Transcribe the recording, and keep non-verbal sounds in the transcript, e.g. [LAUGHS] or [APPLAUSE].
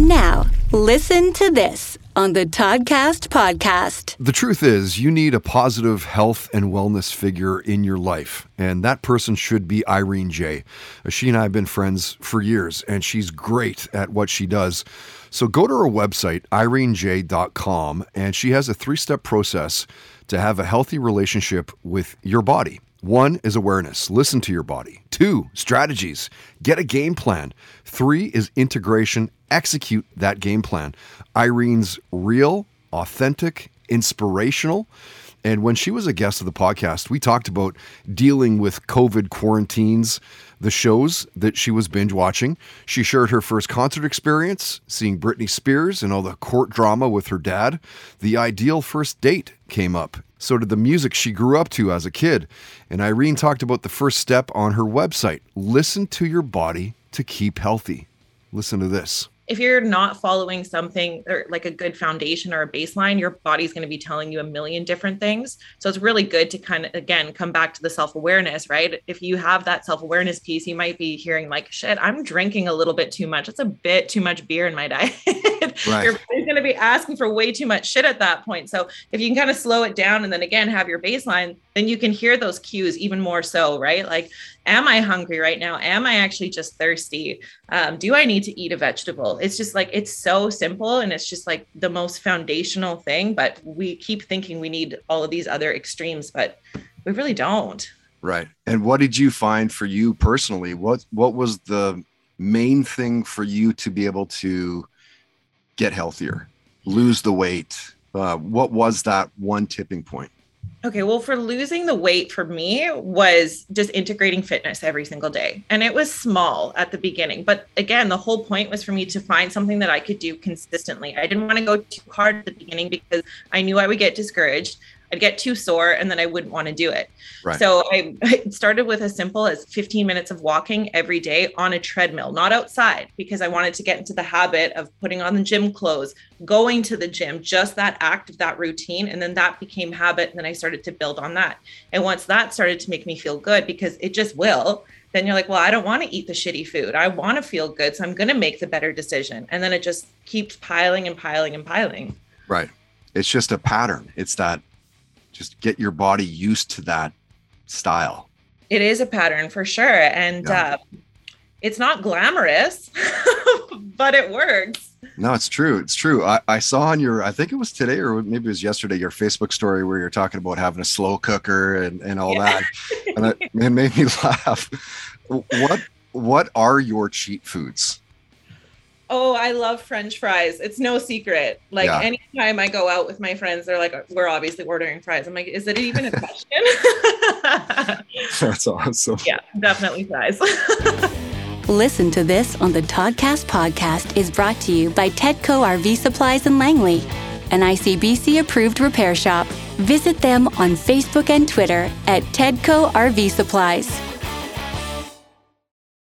And now, listen to this on the Toddcast podcast. The truth is, you need a positive health and wellness figure in your life, and that person should be Irene J. Uh, she and I have been friends for years, and she's great at what she does. So go to her website, irenej.com, and she has a three step process to have a healthy relationship with your body. One is awareness. Listen to your body. Two, strategies. Get a game plan. Three is integration. Execute that game plan. Irene's real, authentic, inspirational. And when she was a guest of the podcast, we talked about dealing with COVID quarantines, the shows that she was binge watching. She shared her first concert experience, seeing Britney Spears and all the court drama with her dad. The ideal first date came up. So did the music she grew up to as a kid. And Irene talked about the first step on her website listen to your body to keep healthy. Listen to this if you're not following something or like a good foundation or a baseline, your body's going to be telling you a million different things. So it's really good to kind of, again, come back to the self awareness, right? If you have that self awareness piece, you might be hearing, like, shit, I'm drinking a little bit too much. It's a bit too much beer in my diet. [LAUGHS] Right. Your going to be asking for way too much shit at that point. So if you can kind of slow it down and then again have your baseline, then you can hear those cues even more so, right? Like, am I hungry right now? Am I actually just thirsty? Um, do I need to eat a vegetable? It's just like, it's so simple and it's just like the most foundational thing. But we keep thinking we need all of these other extremes, but we really don't. Right. And what did you find for you personally? What what was the main thing for you to be able to get healthier, lose the weight? Uh, what was that one tipping point? Okay, well, for losing the weight for me was just integrating fitness every single day. And it was small at the beginning. But again, the whole point was for me to find something that I could do consistently. I didn't want to go too hard at the beginning because I knew I would get discouraged. I'd get too sore and then I wouldn't want to do it. Right. So I, I started with as simple as 15 minutes of walking every day on a treadmill, not outside, because I wanted to get into the habit of putting on the gym clothes, going to the gym, just that act of that routine. And then that became habit. And then I started to build on that. And once that started to make me feel good, because it just will, then you're like, well, I don't want to eat the shitty food. I want to feel good. So I'm going to make the better decision. And then it just keeps piling and piling and piling. Right. It's just a pattern. It's that just get your body used to that style. It is a pattern for sure. And yeah. uh, it's not glamorous, [LAUGHS] but it works. No, it's true. It's true. I, I, saw on your, I think it was today or maybe it was yesterday, your Facebook story where you're talking about having a slow cooker and, and all yeah. that. And it, it made me [LAUGHS] laugh. What, what are your cheat foods? Oh, I love French fries. It's no secret. Like yeah. anytime I go out with my friends, they're like, "We're obviously ordering fries." I'm like, "Is it even a question?" [LAUGHS] [LAUGHS] That's awesome. Yeah, definitely fries. [LAUGHS] Listen to this on the Toddcast podcast is brought to you by Tedco RV Supplies in Langley, an ICBC approved repair shop. Visit them on Facebook and Twitter at Tedco RV Supplies.